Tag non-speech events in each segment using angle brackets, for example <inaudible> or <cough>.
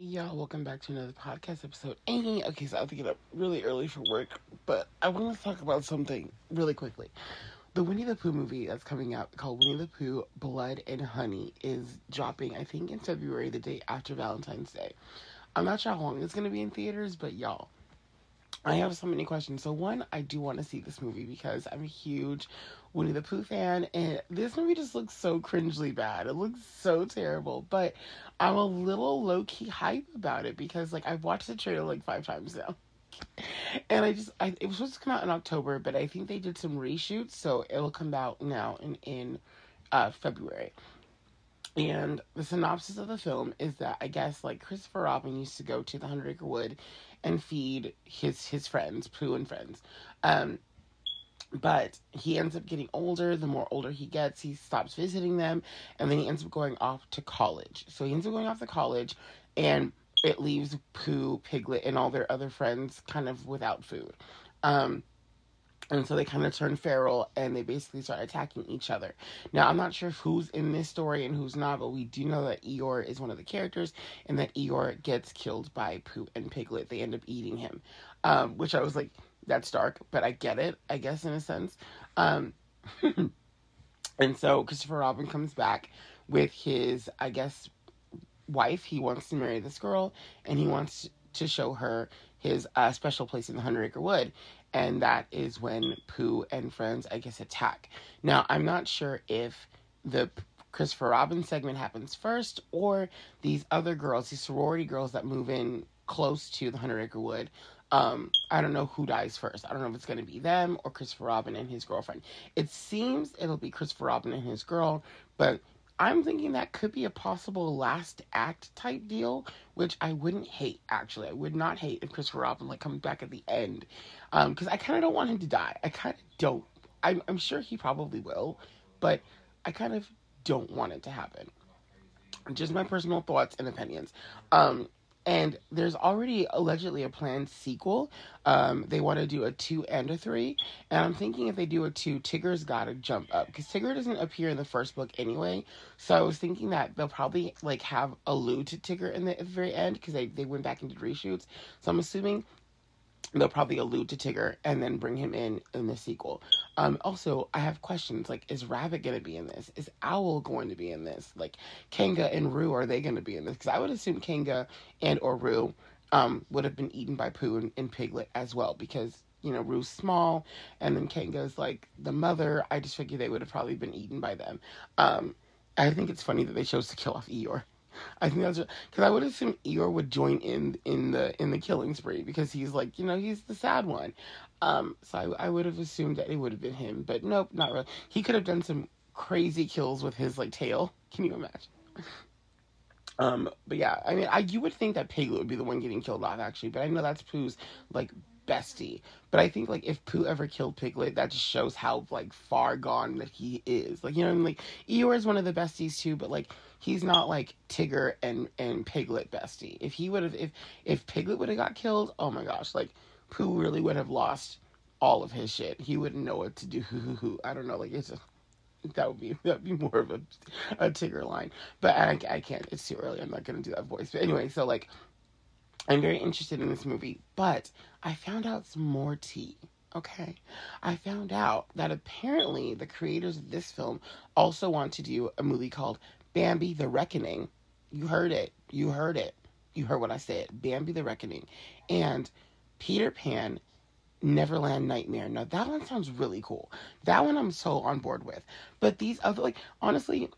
Y'all, welcome back to another podcast episode. Amy, okay, so I have to get up really early for work, but I want to talk about something really quickly. The Winnie the Pooh movie that's coming out called Winnie the Pooh Blood and Honey is dropping, I think, in February, the day after Valentine's Day. I'm not sure how long it's going to be in theaters, but y'all, I have so many questions. So, one, I do want to see this movie because I'm a huge Winnie the Pooh fan, and this movie just looks so cringely bad. It looks so terrible, but I'm a little low key hype about it because like I've watched the trailer like five times now. <laughs> And I just I it was supposed to come out in October, but I think they did some reshoots, so it'll come out now in in uh February. And the synopsis of the film is that I guess like Christopher Robin used to go to the Hundred Acre Wood and feed his his friends, Pooh and friends. Um but he ends up getting older. The more older he gets, he stops visiting them, and then he ends up going off to college. So he ends up going off to college, and it leaves Pooh, Piglet, and all their other friends kind of without food. Um, and so they kind of turn feral and they basically start attacking each other. Now, I'm not sure who's in this story and who's not, but we do know that Eeyore is one of the characters and that Eeyore gets killed by Pooh and Piglet. They end up eating him, um, which I was like, that's dark, but I get it, I guess, in a sense. Um, <laughs> and so Christopher Robin comes back with his, I guess, wife. He wants to marry this girl, and he wants to show her his uh, special place in the Hundred Acre Wood. And that is when Pooh and friends, I guess, attack. Now, I'm not sure if the Christopher Robin segment happens first or these other girls, these sorority girls that move in close to the Hundred Acre Wood, um, I don't know who dies first. I don't know if it's going to be them or Christopher Robin and his girlfriend. It seems it'll be Christopher Robin and his girl, but I'm thinking that could be a possible last act type deal, which I wouldn't hate actually. I would not hate if Christopher Robin like comes back at the end, because um, I kind of don't want him to die. I kind of don't. I'm, I'm sure he probably will, but I kind of don't want it to happen. Just my personal thoughts and opinions. Um, and there's already allegedly a planned sequel. Um, they want to do a two and a three, and I'm thinking if they do a two, Tigger's got to jump up because Tigger doesn't appear in the first book anyway. So I was thinking that they'll probably like have allude to Tigger in the, the very end because they they went back into reshoots. So I'm assuming they'll probably allude to Tigger and then bring him in in the sequel. Um, also, I have questions like: Is Rabbit going to be in this? Is Owl going to be in this? Like, Kanga and Roo are they going to be in this? Because I would assume Kanga and or Roo um, would have been eaten by Pooh and, and Piglet as well because you know Roo's small and then Kanga's like the mother. I just figured they would have probably been eaten by them. Um, I think it's funny that they chose to kill off Eeyore. <laughs> I think that's because I would assume Eeyore would join in in the in the killing spree because he's like you know he's the sad one. Um, so I, I would have assumed that it would have been him, but nope, not really. He could have done some crazy kills with his like tail. <laughs> Can you imagine? Um, but yeah, I mean, I you would think that Piglet would be the one getting killed off actually, but I know that's Pooh's like bestie. But I think like if Pooh ever killed Piglet, that just shows how like far gone that he is. Like you know, I mean? like Eeyore is one of the besties too, but like he's not like Tigger and and Piglet bestie. If he would have, if if Piglet would have got killed, oh my gosh, like Pooh really would have lost all of his shit. He wouldn't know what to do. I don't know, like it's just that would be <laughs> that'd be more of a a Tigger line. But I I can't. It's too early. I'm not gonna do that voice. But anyway, so like I'm very interested in this movie, but I found out some more tea. Okay. I found out that apparently the creators of this film also want to do a movie called Bambi the Reckoning. You heard it. You heard it. You heard what I said. Bambi the Reckoning. And Peter Pan Neverland Nightmare. Now that one sounds really cool. That one I'm so on board with. But these other like honestly,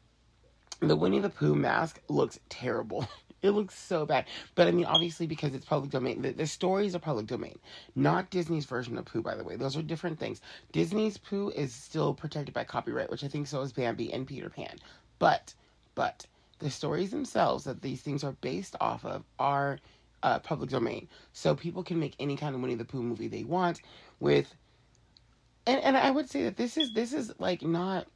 the Winnie the Pooh mask looks terrible. <laughs> It looks so bad. But I mean, obviously, because it's public domain, the, the, stories are public domain. Not Disney's version of Pooh, by the way. Those are different things. Disney's Pooh is still protected by copyright, which I think so is Bambi and Peter Pan. But, but, the stories themselves that these things are based off of are uh, public domain. So people can make any kind of Winnie the Pooh movie they want with. And, and I would say that this is this is like not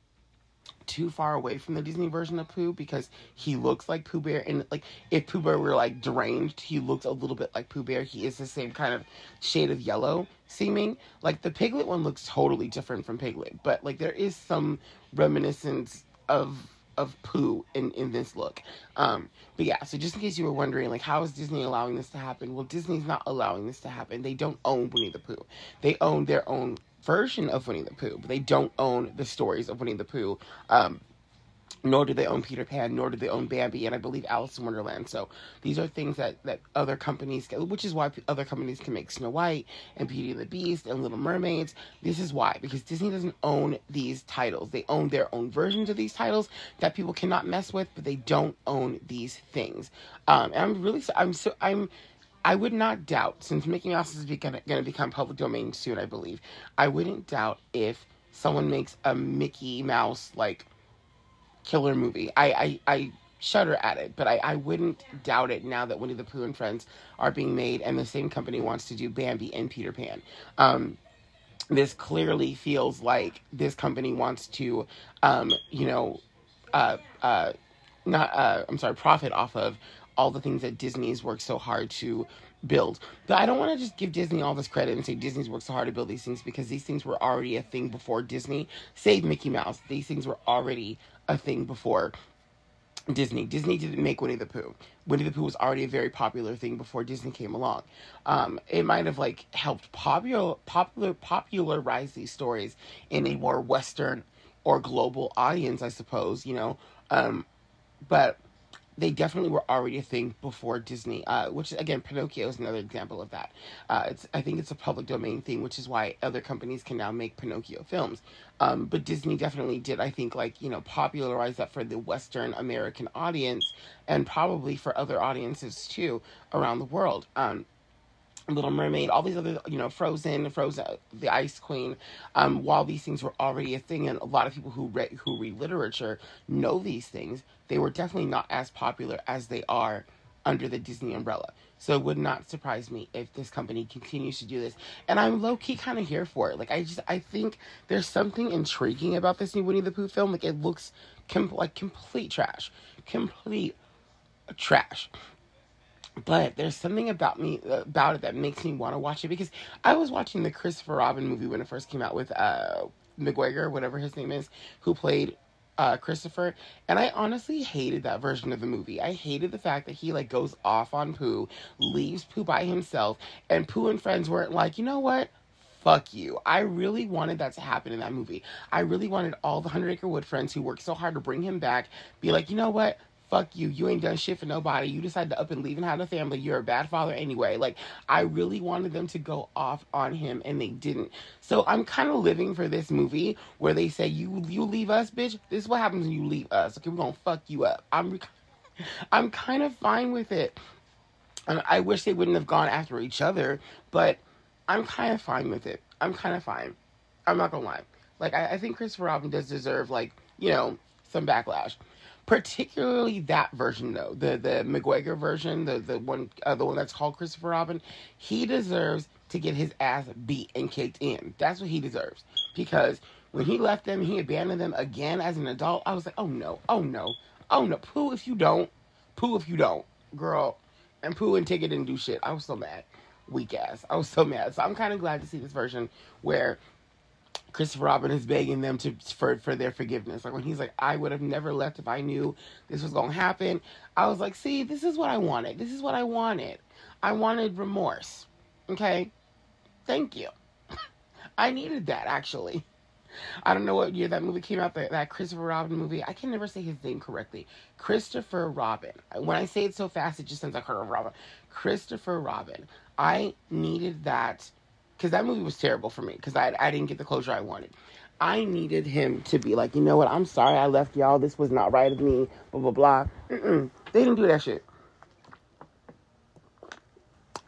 too far away from the Disney version of Pooh because he looks like Pooh Bear and like if Pooh Bear were like deranged, he looks a little bit like Pooh Bear. He is the same kind of shade of yellow seeming. Like the Piglet one looks totally different from Piglet, but like there is some reminiscence of of Pooh in in this look. Um, but yeah, so just in case you were wondering, like, how is Disney allowing this to happen? Well, Disney's not allowing this to happen. They don't own Winnie the Pooh. They own their own version of Winnie the Pooh, but they don't own the stories of Winnie the Pooh. Um, nor do they own Peter Pan, nor do they own Bambi, and I believe Alice in Wonderland. So these are things that, that other companies, which is why other companies can make Snow White and Beauty and the Beast and Little Mermaids. This is why, because Disney doesn't own these titles. They own their own versions of these titles that people cannot mess with, but they don't own these things. Um, and I'm really, I'm so, I'm, I would not doubt, since Mickey Mouse is going to become public domain soon, I believe, I wouldn't doubt if someone makes a Mickey Mouse, like, killer movie. I, I, I shudder at it, but I, I wouldn't doubt it now that Winnie the Pooh and Friends are being made and the same company wants to do Bambi and Peter Pan. Um, this clearly feels like this company wants to, um, you know, uh, uh, not, uh, I'm sorry, profit off of all the things that Disney's worked so hard to build. But I don't want to just give Disney all this credit and say Disney's worked so hard to build these things because these things were already a thing before Disney. Save Mickey Mouse. These things were already a thing before Disney. Disney didn't make Winnie the Pooh. Winnie the Pooh was already a very popular thing before Disney came along. Um, it might have like helped popular popular popularize these stories in a more Western or global audience, I suppose. You know, um, but they definitely were already a thing before Disney. Uh, which again, Pinocchio is another example of that. Uh, it's I think it's a public domain thing, which is why other companies can now make Pinocchio films. Um, but Disney definitely did, I think, like you know, popularize that for the Western American audience and probably for other audiences too around the world. Um, Little Mermaid, all these other, you know, Frozen, Frozen, the Ice Queen. Um, while these things were already a thing, and a lot of people who read who read literature know these things, they were definitely not as popular as they are under the Disney umbrella. So it would not surprise me if this company continues to do this. And I'm low key kind of here for it. Like I just I think there's something intriguing about this new Winnie the Pooh film. Like it looks com- like complete trash, complete trash but there's something about me about it that makes me want to watch it because I was watching the Christopher Robin movie when it first came out with uh whatever his name is, who played uh Christopher, and I honestly hated that version of the movie. I hated the fact that he like goes off on Pooh, leaves Pooh by himself, and Pooh and friends weren't like, you know what? fuck you. I really wanted that to happen in that movie. I really wanted all the Hundred Acre Wood friends who worked so hard to bring him back be like, you know what? Fuck you. You ain't done shit for nobody. You decided to up and leave and have a family. You're a bad father anyway. Like, I really wanted them to go off on him and they didn't. So I'm kind of living for this movie where they say, you you leave us, bitch. This is what happens when you leave us. Okay, we're gonna fuck you up. I'm, <laughs> I'm kind of fine with it. And I wish they wouldn't have gone after each other, but I'm kind of fine with it. I'm kind of fine. I'm not gonna lie. Like, I, I think Christopher Robin does deserve, like, you know, some backlash particularly that version though the the McGregor version the the one uh, the one that's called Christopher Robin he deserves to get his ass beat and kicked in. That's what he deserves. Because when he left them he abandoned them again as an adult. I was like oh no oh no oh no. Pooh if you don't pooh if you don't girl. And pooh and Ticket didn't do shit. I was so mad. Weak ass. I was so mad. So I'm kind of glad to see this version where Christopher Robin is begging them to for for their forgiveness. Like when he's like, I would have never left if I knew this was gonna happen. I was like, see, this is what I wanted. This is what I wanted. I wanted remorse. Okay? Thank you. <laughs> I needed that actually. I don't know what year that movie came out, that, that Christopher Robin movie. I can never say his name correctly. Christopher Robin. When I say it so fast, it just sounds like Christopher Robin. Christopher Robin. I needed that because that movie was terrible for me because I, I didn't get the closure I wanted. I needed him to be like, you know what? I'm sorry I left y'all. This was not right of me. Blah blah blah. Mm-mm. They didn't do that shit.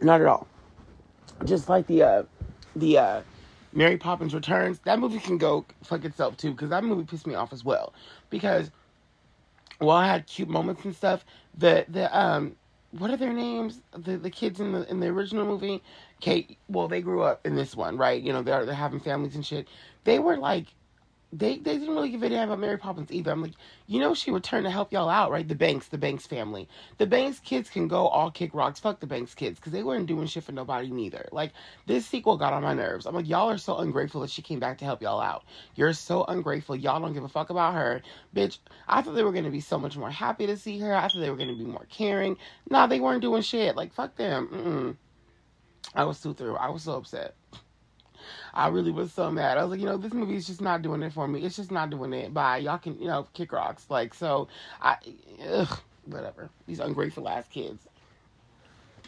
Not at all. Just like the uh, the uh, Mary Poppins Returns. That movie can go fuck itself too because that movie pissed me off as well. Because while I had cute moments and stuff, the the um what are their names? The the kids in the in the original movie, Kate. Well, they grew up in this one, right? You know, they're they're having families and shit. They were like they they didn't really give a damn about Mary Poppins either. I'm like, you know, she returned to help y'all out, right? The Banks, the Banks family, the Banks kids can go all kick rocks. Fuck the Banks kids because they weren't doing shit for nobody neither. Like this sequel got on my nerves. I'm like, y'all are so ungrateful that she came back to help y'all out. You're so ungrateful. Y'all don't give a fuck about her, bitch. I thought they were gonna be so much more happy to see her. I thought they were gonna be more caring. Nah, they weren't doing shit. Like fuck them. Mm-mm. I was too through. I was so upset. I really was so mad. I was like, you know, this movie is just not doing it for me. It's just not doing it. Bye. Y'all can, you know, kick rocks. Like, so, I, ugh, whatever. These ungrateful ass kids.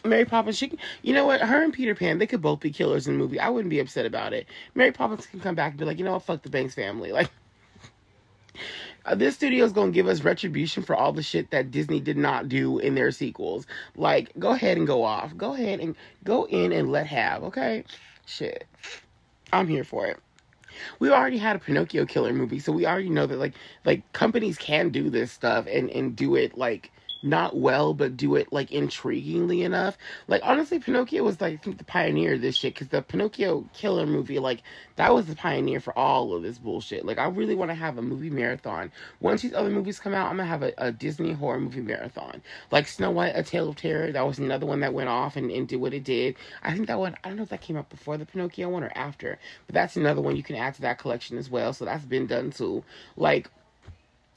Mary Poppins, she, you know what? Her and Peter Pan, they could both be killers in the movie. I wouldn't be upset about it. Mary Poppins can come back and be like, you know what? Fuck the Banks family. Like, uh, this studio is going to give us retribution for all the shit that Disney did not do in their sequels. Like, go ahead and go off. Go ahead and go in and let have, okay? Shit. I'm here for it. We already had a Pinocchio killer movie, so we already know that like like companies can do this stuff and and do it like not well, but do it like intriguingly enough. Like honestly, Pinocchio was like I think the pioneer of this shit because the Pinocchio killer movie, like that was the pioneer for all of this bullshit. Like I really want to have a movie marathon. Once these other movies come out, I'm gonna have a, a, Disney horror movie marathon. Like Snow White: A Tale of Terror, that was another one that went off and, and did what it did. I think that one I don't know if that came out before the Pinocchio one or after, but that's another one you can add to that collection as well. So that's been done too. Like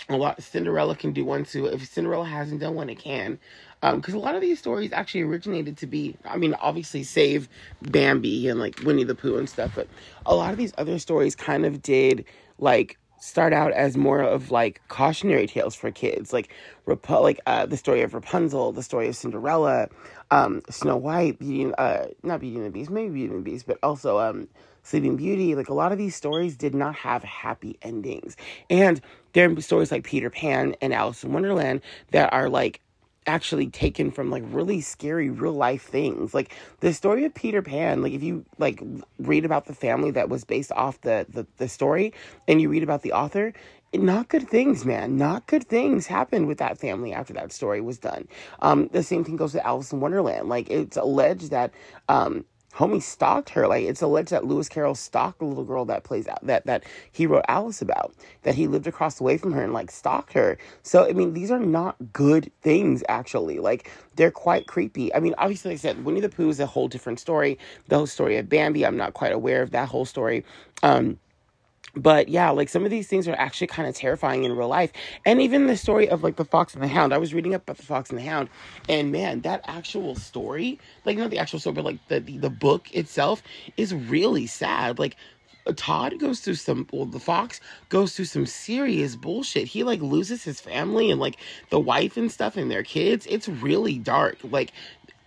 a lot Cinderella can do one too. If Cinderella hasn't done one, it can. Because um, a lot of these stories actually originated to be, I mean, obviously save Bambi and like Winnie the Pooh and stuff, but a lot of these other stories kind of did like start out as more of like cautionary tales for kids, like like uh, the story of Rapunzel, the story of Cinderella, um, Snow White, Beauty, uh, not Beauty and the Beast, maybe Beauty and the Beast, but also um, Sleeping Beauty, like a lot of these stories did not have happy endings. And there are stories like Peter Pan and Alice in Wonderland that are like actually taken from like really scary real life things. Like the story of Peter Pan, like if you like read about the family that was based off the the, the story and you read about the author, not good things, man. Not good things happened with that family after that story was done. Um, the same thing goes to Alice in Wonderland. Like it's alleged that um, homie stalked her. Like it's alleged that Lewis Carroll stalked the little girl that plays out that that he wrote Alice about. That he lived across the way from her and like stalked her. So I mean, these are not good things actually. Like they're quite creepy. I mean, obviously, like I said, Winnie the Pooh is a whole different story. The whole story of Bambi, I'm not quite aware of that whole story. Um, but yeah, like some of these things are actually kind of terrifying in real life. And even the story of like the Fox and the Hound. I was reading up about the Fox and the Hound, and man, that actual story, like not the actual story, but like the the, the book itself is really sad. Like Todd goes through some well the fox goes through some serious bullshit. He like loses his family and like the wife and stuff and their kids. It's really dark. Like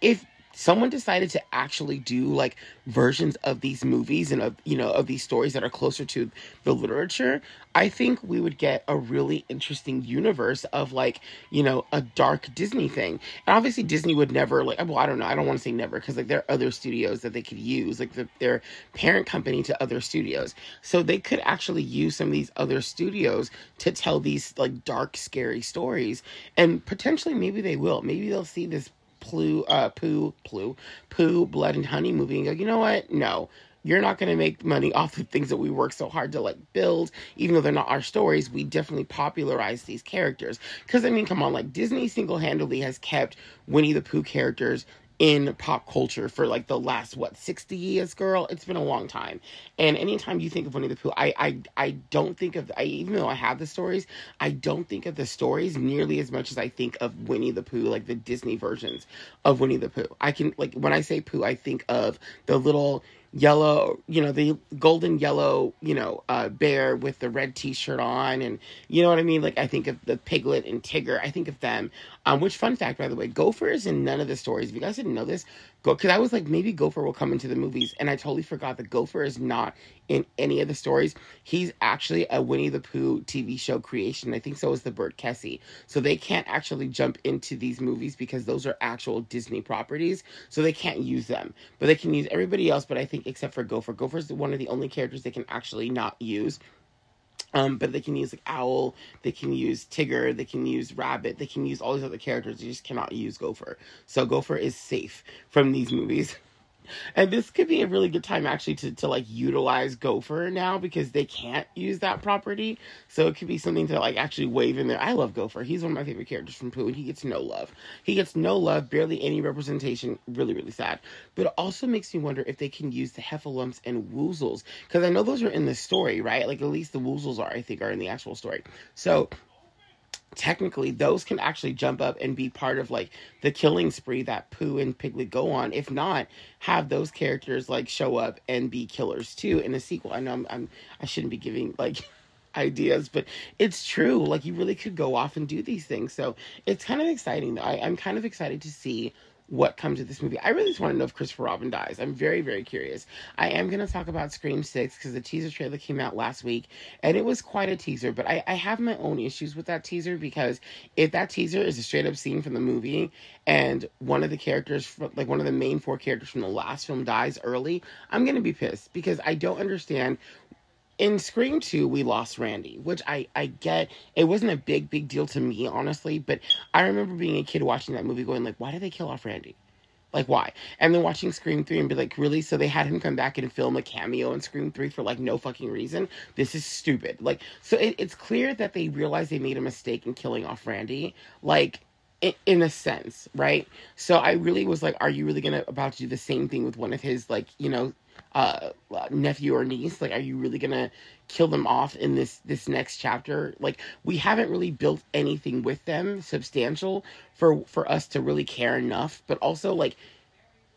if someone decided to actually do like versions of these movies and of you know of these stories that are closer to the literature i think we would get a really interesting universe of like you know a dark disney thing. And obviously disney would never like well i don't know. I don't want to say never because like there are other studios that they could use like the, their parent company to other studios. So they could actually use some of these other studios to tell these like dark scary stories. And potentially maybe they will. Maybe they'll see this Plu, uh, Pooh, Plu, Pooh, Blood and Honey movie and go, you know what? No, you're not going to make money <laughs> off the things that we work so hard to like build even though they're not our stories. We definitely popularize these characters. Because i mean come on like disney single-handedly has kept winnie the pooh characters in pop culture for like the last what 60 years girl? It's been a long time. And anytime you think of winnie the pooh i i, I don't think of i even though i have the stories i don't think of the stories nearly as much as i think of winnie the pooh like the disney versions of winnie the pooh. I can like when i say pooh i think of the little yellow, you know, the golden yellow, you know, uh, bear with the red t-shirt on. And you know what I mean? Like, I think of the piglet and Tigger. I think of them. Um, which fun fact, by the way, Gopher is in none of the stories. If you guys didn't know this, go, cause I was like, maybe Gopher will come into the movies. And I totally forgot that Gopher is not in any of the stories. He's actually a Winnie the Pooh TV show creation. I think so is the Bert Kessie. So they can't actually jump into these movies because those are actual Disney properties. So they can't use them, but they can use everybody else. But I think except for Gopher. Gopher is one of the only characters they can actually not use. Um, but they can use like Owl, they can use Tigger, they can use Rabbit, they can use all these other characters. They just cannot use Gopher. So Gopher is safe from these movies. <laughs> and this could be a really good time actually to, to like utilize Gopher now because they can't use that property. So it could be something to like actually wave in there. I love Gopher. He's one of my favorite characters from Pooh, and he gets no love. He gets no love, barely any representation. Really, really sad. But it also makes me wonder if they can use the Heffalumps and Woozles because I know those are in the story, right? Like at least the Woozles are, I think, are in the actual story. So technically those can actually jump up and be part of like the killing spree that Pooh and Piglet go on. If not, have those characters like show up and be killers too in a sequel. I know I'm, I'm I shouldn't be giving like <laughs> ideas, but it's true. Like you really could go off and do these things. So it's kind of exciting. I, I'm kind of excited to see what comes of this movie. I really just want to know if Christopher Robin dies. I'm very, very curious. I am going to talk about Scream 6 because the teaser trailer came out last week and it was quite a teaser, but I, I have my own issues with that teaser because if that teaser is a straight up scene from the movie and one of the characters, like one of the main four characters from the last film dies early, I'm going to be pissed because I don't understand in Scream 2, we lost Randy, which I, I get. It wasn't a big, big deal to me, honestly, but I remember being a kid watching that movie going, like, why did they kill off Randy? Like, why? And then watching Scream 3 and be like, really? So they had him come back and film a cameo in Scream 3 for, like, no fucking reason? This is stupid. Like, so it, it's clear that they realized they made a mistake in killing off Randy. Like, in a sense, right? So I really was like, are you really gonna about to do the same thing with one of his like, you know, uh, nephew or niece like are you really gonna kill them off in this this next chapter? Like we haven't really built anything with them substantial for for us to really care enough but also like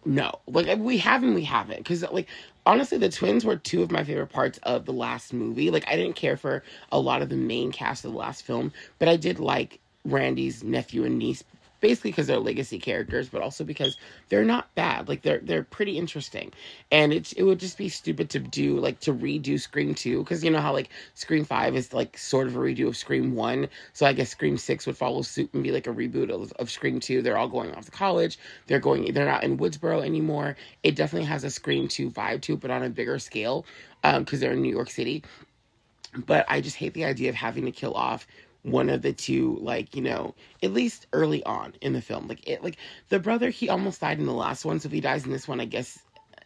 no. Like we haven't we haven't because like honestly the twins were two of my favorite parts of the last movie. Like i didn't care for a lot of the main cast of the last film but i did like randy's nephew and niece basically because they're legacy characters, but also because they're not bad. Like they're they're pretty interesting, and it's it would just be stupid to do like to redo Scream two because you know how like Scream five is like sort of a redo of Scream one, so I guess Scream six would follow suit and be like a reboot of, of Scream two. They're all going off to college. They're going. They're not in Woodsboro anymore. It definitely has a Scream two vibe to it, but on a bigger scale because um, they're in New York City. But I just hate the idea of having to kill off one of the two like you know at least early on in the film like it like the brother he almost died in the last one so if he dies in this one i guess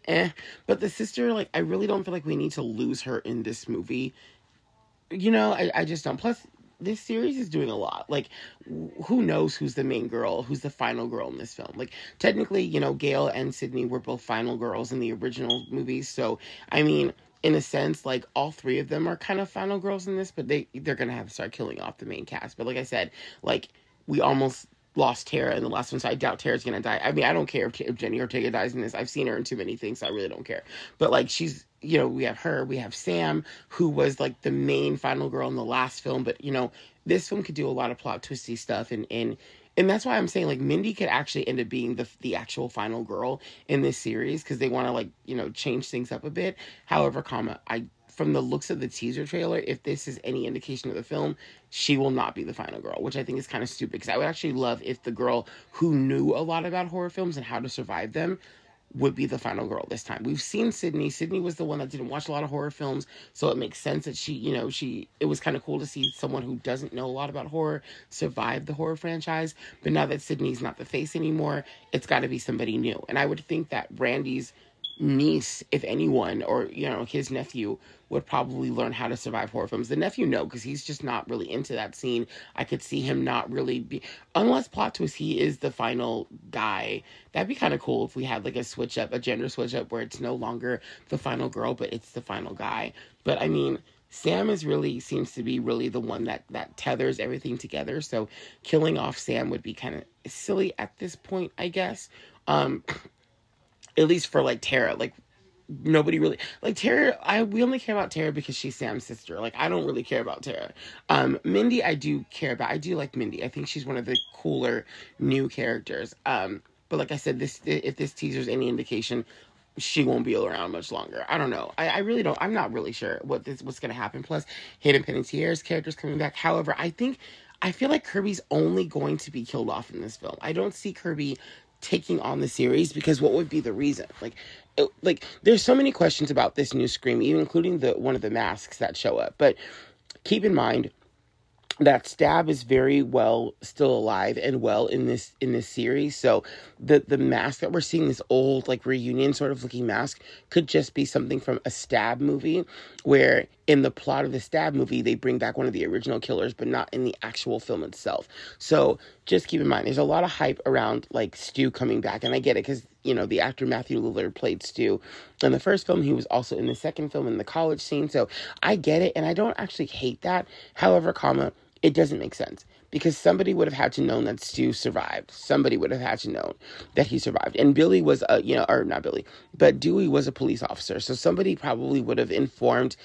eh but the sister like i really don't feel like we need to lose her in this movie you know i, I just don't plus this series is doing a lot. Like, who knows who's the main girl, who's the final girl in this film? Like, technically, you know, Gail and Sidney were both final girls in the original movies. So, I mean, in a sense, like all three of them are kind of final girls in this, but they they're gonna have to start killing off the main cast. But like I said, like we almost lost Tara in the last one, so I doubt Tara's gonna die. I mean, I don't care if, if Jenna Ortega dies in this. I've seen her in too many things, so I really don't care. But like she's you know, we have her, we have Sam, who was like the main final girl in the last film, but you know, this film could do a lot of plot twisty stuff and and and that's why I'm saying like Mindy could actually end up being the the actual final girl in this series because they want to like you know change things up a bit. However, comma I from the looks of the teaser trailer, if this is any indication of the film, she will not be the final girl, which I think is kind of stupid because I would actually love if the girl who knew a lot about horror films and how to survive them would be the final girl this time. We've seen Sidney. Sidney was the one that didn't watch a lot of horror films, so it makes sense that she, you know, she it was kind of cool to see someone who doesn't know a lot about horror survive the horror franchise. But now that Sidney's not the face anymore, it's got to be somebody new. And I would think that Randy's niece, if anyone, or you know, his nephew would probably learn how to survive horror films. The nephew, no, because he's just not really into that scene. I could see him not really be, unless plot twist, he is the final guy. That'd be kind of cool if we had like a switch up, a gender switch up, where it's no longer the final girl, but it's the final guy. But I mean, Sam is really seems to be really the one that that tethers everything together. So killing off Sam would be kind of silly at this point, I guess. Um, at least for like Tara, like nobody really like Tara. I we only care about Tara because she's Sam's sister. Like I don't really care about Tara. Um, Mindy, I do care about. I do like Mindy. I think she's one of the cooler new characters. Um, but like I said, this if this teaser's any indication, she won't be around much longer. I don't know. I, I really don't. I'm not really sure what this what's gonna happen. Plus, Hayden Panettiere's character's coming back. However, I think I feel like Kirby's only going to be killed off in this film. I don't see Kirby taking on the series because what would be the reason? Like, it, like there's so many questions about this new Scream, even including the one of the masks that show up. But keep in mind, that stab is very well still alive and well in this in this series so the the mask that we're seeing this old like reunion sort of looking mask could just be something from a stab movie where in the plot of the stab movie they bring back one of the original killers but not in the actual film itself. So just keep in mind there's a lot of hype around like stu coming back and i get it because you know the actor matthew lillard played stu in the first film. He was also in the second film in the college scene. So i get it and i don't actually hate that. However comma it doesn't make sense because somebody would have had to know that Stu survived. Somebody would have had to know that he survived. And Billy was a, you know, or not Billy, but Dewey was a police officer. So somebody probably would have informed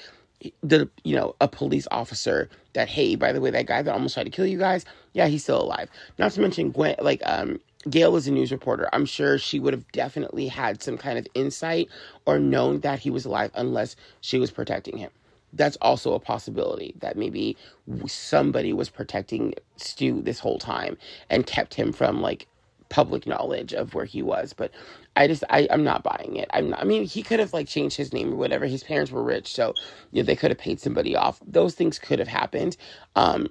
the, you know, a police officer that, hey, by the way, that guy that almost tried to kill you guys, yeah, he's still alive. Not to mention Gwen, like, um, Gail was a news reporter. I'm sure she would have definitely had some kind of insight or known that he was alive unless she was protecting him that's also a possibility that maybe somebody was protecting Stu this whole time and kept him from like public knowledge of where he was. But I just I, I'm not buying it. I'm not, I mean he could have like changed his name or whatever. His parents were rich, so you know, they could have paid somebody off. Those things could have happened. Um,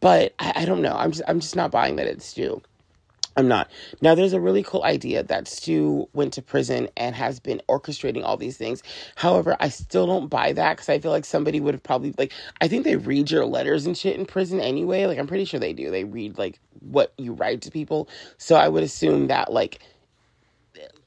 but I, I don't know. I'm just I'm just not buying that it's Stu. I'm not. Now, there's a really cool idea that Stu went to prison and has been orchestrating all these things. However, I still don't buy that because I feel like somebody would have probably, like, I think they read your letters and shit in prison anyway. Like, I'm pretty sure they do. They read, like, what you write to people. So I would assume that, like,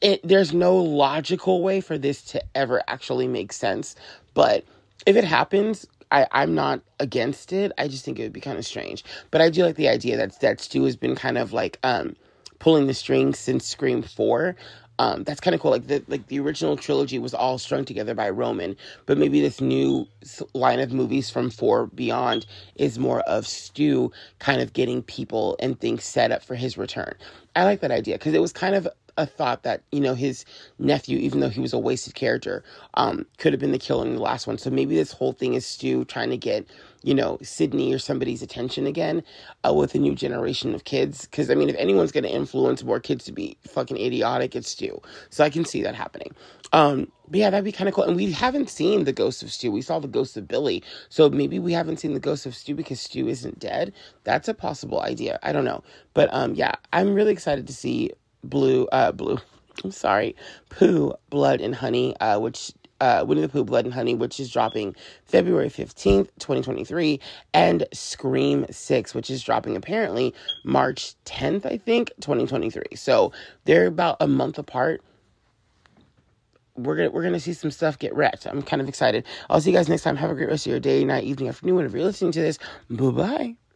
it, there's no logical way for this to ever actually make sense. But if it happens, I, I'm not against it. I just think it would be kind of strange. But I do like the idea that that Stu has been kind of like um pulling the strings since Scream Four. Um, that's kind of cool. Like the like the original trilogy was all strung together by Roman, but maybe this new line of movies from four beyond is more of Stu kind of getting people and things set up for his return. I like that idea because it was kind of a thought that you know his nephew, even though he was a wasted character, um, could have been the killer in the last one. So maybe this whole thing is Stu trying to get you know Sidney or somebody's attention again uh, with a new generation of kids. Because I mean, if anyone's going to influence more kids to be fucking idiotic, it's Stu. So I can see that happening. Um, but yeah, that'd be kind of cool. And we haven't seen the ghost of Stu. We saw the ghost of Billy. So maybe we haven't seen the ghost of Stu because Stu isn't dead. That's a possible idea. I don't know. But um, yeah, I'm really excited to see Blue, uh, Blue, I'm sorry, Pooh, Blood and Honey, uh, which uh, Winnie the Pooh, Blood and Honey, which is dropping February 15th, 2023, and Scream 6, which is dropping apparently March 10th, I think, 2023. So they're about a month apart. We're gonna we're gonna see some stuff get wrecked. I'm kind of excited. I'll see you guys next time. Have a great rest of your day, night, evening, afternoon, whenever you're listening to this. Bye bye.